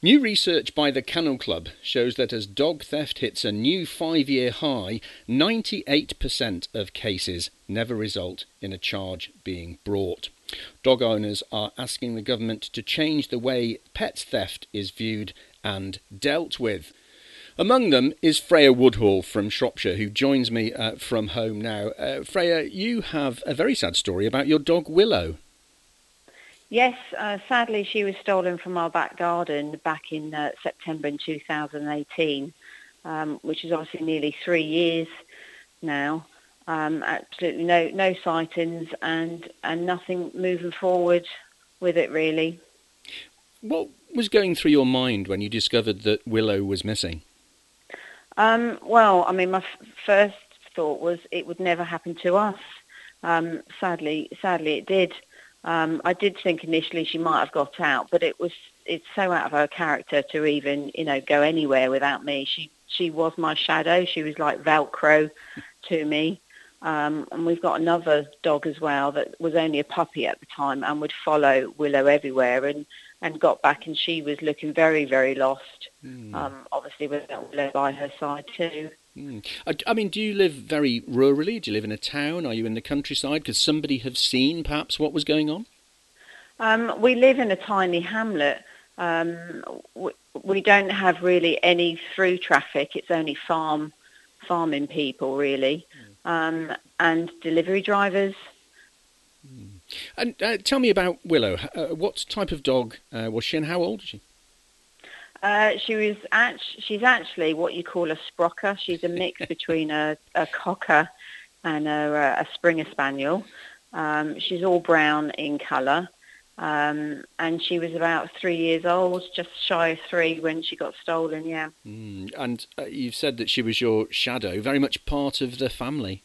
New research by the Kennel Club shows that as dog theft hits a new five year high, 98% of cases never result in a charge being brought. Dog owners are asking the government to change the way pet theft is viewed and dealt with. Among them is Freya Woodhall from Shropshire, who joins me uh, from home now. Uh, Freya, you have a very sad story about your dog Willow. Yes, uh, sadly, she was stolen from our back garden back in uh, September in 2018, um, which is obviously nearly three years now. Um, absolutely no no sightings and and nothing moving forward with it really. What was going through your mind when you discovered that Willow was missing? Um, well, I mean, my f- first thought was it would never happen to us. Um, sadly, sadly, it did. Um, I did think initially she might have got out, but it was it's so out of her character to even you know go anywhere without me. She she was my shadow. She was like Velcro to me. Um, and we've got another dog as well that was only a puppy at the time and would follow Willow everywhere and, and got back and she was looking very, very lost. Mm. Um, obviously with Willow by her side too. Mm. I, I, mean, do you live very rurally? Do you live in a town? Are you in the countryside? Could somebody have seen perhaps what was going on? Um, we live in a tiny hamlet. Um, we, we, don't have really any through traffic. It's only farm farming people really, mm. and delivery drivers. Mm. And uh, tell me about Willow. Uh, what type of dog uh, was she, and how old is she? Uh, she was act- she's actually what you call a sprocker. She's a mix between a, a cocker and a, a Springer Spaniel. Um, she's all brown in colour. Um, and she was about three years old, just shy of three when she got stolen, yeah. Mm, and uh, you've said that she was your shadow, very much part of the family.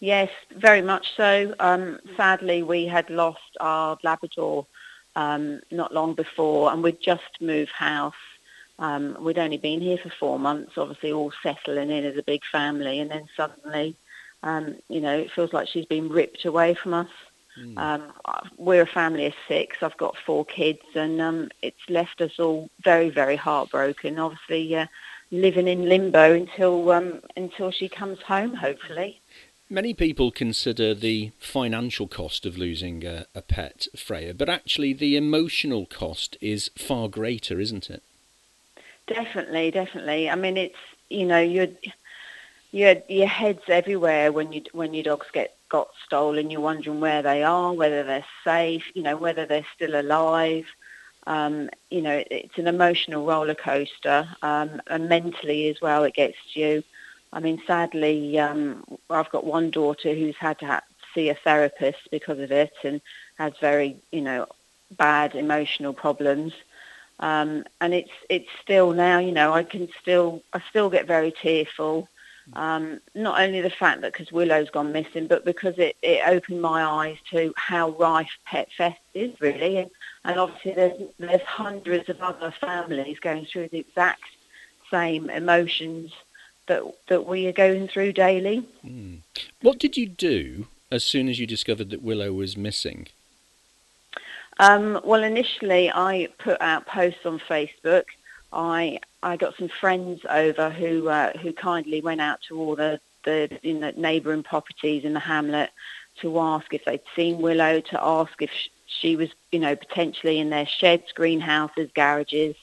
Yes, very much so. Um, sadly, we had lost our Labrador um, not long before, and we'd just moved house. Um, we'd only been here for four months, obviously all settling in as a big family, and then suddenly, um, you know, it feels like she's been ripped away from us. Mm. Um, we're a family of six. I've got four kids, and um, it's left us all very, very heartbroken. Obviously, uh, living in limbo until um, until she comes home, hopefully. Many people consider the financial cost of losing a, a pet, Freya, but actually the emotional cost is far greater, isn't it? Definitely, definitely. I mean, it's you know, your your your head's everywhere when you when your dogs get got stolen. You're wondering where they are, whether they're safe, you know, whether they're still alive. Um, you know, it, it's an emotional roller coaster, um, and mentally as well, it gets you. I mean, sadly, um, I've got one daughter who's had to see a therapist because of it and has very, you know, bad emotional problems. Um, and it's it's still now, you know, I can still I still get very tearful. Um, not only the fact that because Willow's gone missing, but because it, it opened my eyes to how rife Pet Fest is really, and, and obviously there's there's hundreds of other families going through the exact same emotions that that we are going through daily. Mm. What did you do as soon as you discovered that Willow was missing? Um, well, initially I put out posts on Facebook. I I got some friends over who uh, who kindly went out to all the the you know, neighbouring properties in the hamlet to ask if they'd seen Willow, to ask if she was you know potentially in their sheds, greenhouses, garages.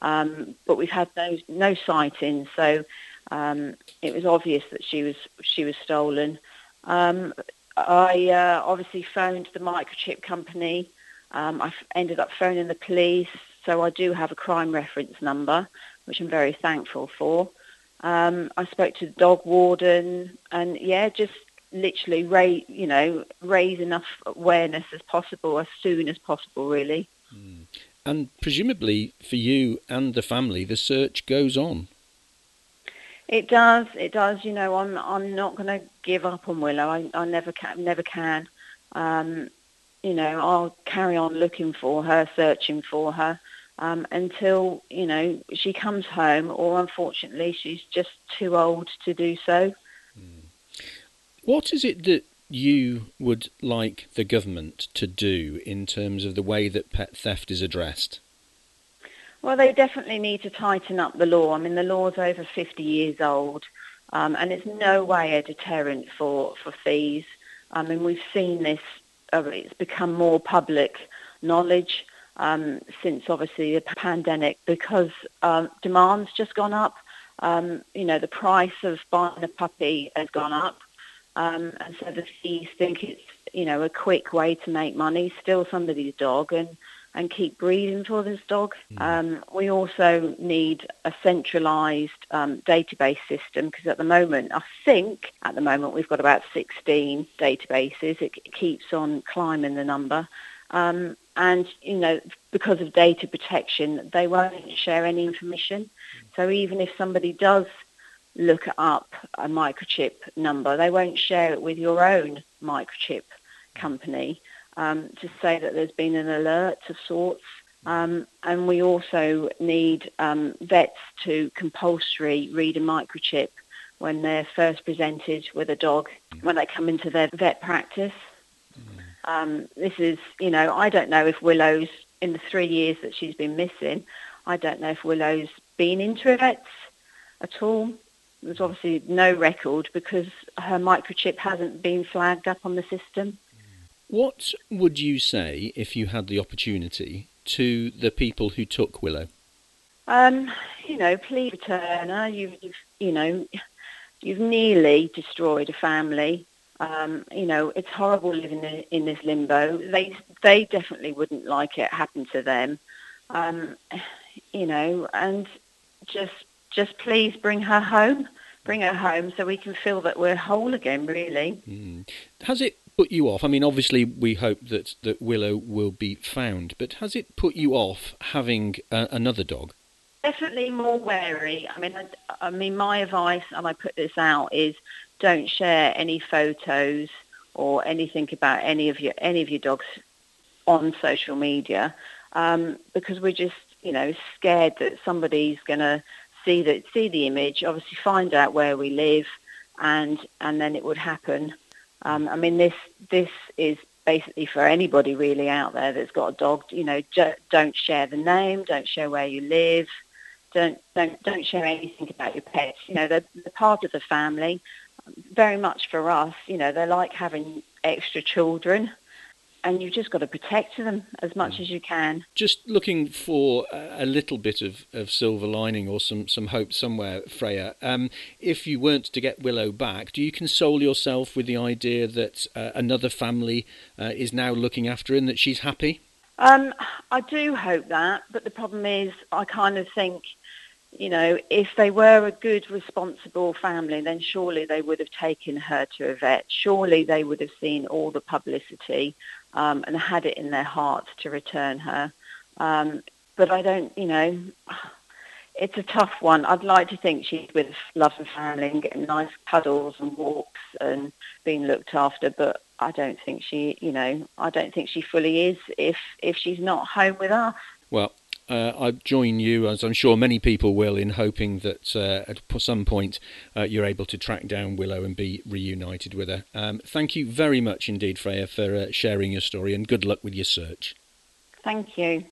Um, but we've had no no sightings, so um, it was obvious that she was she was stolen. Um, I uh, obviously phoned the microchip company. Um, I ended up phoning the police, so I do have a crime reference number, which I'm very thankful for. Um, I spoke to the dog warden, and yeah, just literally raise you know raise enough awareness as possible as soon as possible, really. Mm. And presumably for you and the family, the search goes on. It does. It does. You know, I'm I'm not going to give up on Willow. I, I never can. Never can. Um, you know, I'll carry on looking for her, searching for her um, until you know she comes home, or unfortunately, she's just too old to do so. Hmm. What is it that you would like the government to do in terms of the way that pet theft is addressed? Well, they definitely need to tighten up the law. I mean, the law's over 50 years old, um, and it's no way a deterrent for, for fees. I mean, we've seen this, uh, it's become more public knowledge um, since obviously the pandemic because um, demand's just gone up. Um, you know, the price of buying a puppy has gone up. Um, and so the fees think it's, you know, a quick way to make money, steal somebody's dog and, and keep breeding for this dog. Mm. Um, we also need a centralised um, database system because at the moment, I think at the moment we've got about 16 databases. It, it keeps on climbing the number. Um, and, you know, because of data protection, they won't share any information. So even if somebody does look up a microchip number, they won't share it with your own microchip company um, to say that there's been an alert of sorts. Um, and we also need um, vets to compulsory read a microchip when they're first presented with a dog when they come into their vet practice. Um, this is, you know, I don't know if Willow's, in the three years that she's been missing, I don't know if Willow's been into vets at all. There's obviously no record because her microchip hasn't been flagged up on the system. What would you say if you had the opportunity to the people who took Willow? Um, you know, please return her. You've, you've, you know, you've nearly destroyed a family. Um, you know, it's horrible living in, in, this limbo. They they definitely wouldn't like it happen to them. Um, you know, and just just please bring her home, bring her home, so we can feel that we're whole again. Really. Mm. Has it put you off? I mean, obviously we hope that that Willow will be found, but has it put you off having uh, another dog? Definitely more wary. I mean, I, I mean, my advice, and I put this out, is don't share any photos or anything about any of your any of your dogs on social media um, because we're just you know scared that somebody's going to see the see the image, obviously find out where we live, and and then it would happen. Um, I mean this this is basically for anybody really out there that's got a dog. You know, don't share the name, don't share where you live, don't don't don't share anything about your pets. You know, they're, they're part of the family very much for us, you know, they're like having extra children and you've just got to protect them as much mm. as you can. Just looking for a little bit of, of silver lining or some, some hope somewhere, Freya. Um, if you weren't to get Willow back, do you console yourself with the idea that uh, another family uh, is now looking after her and that she's happy? Um, I do hope that, but the problem is I kind of think you know, if they were a good, responsible family, then surely they would have taken her to a vet. Surely they would have seen all the publicity um, and had it in their hearts to return her. Um, but I don't, you know, it's a tough one. I'd like to think she's with love and family and getting nice cuddles and walks and being looked after, but I don't think she, you know, I don't think she fully is if if she's not home with us. Well, uh, I join you, as I'm sure many people will, in hoping that uh, at some point uh, you're able to track down Willow and be reunited with her. Um, thank you very much indeed, Freya, for uh, sharing your story, and good luck with your search. Thank you.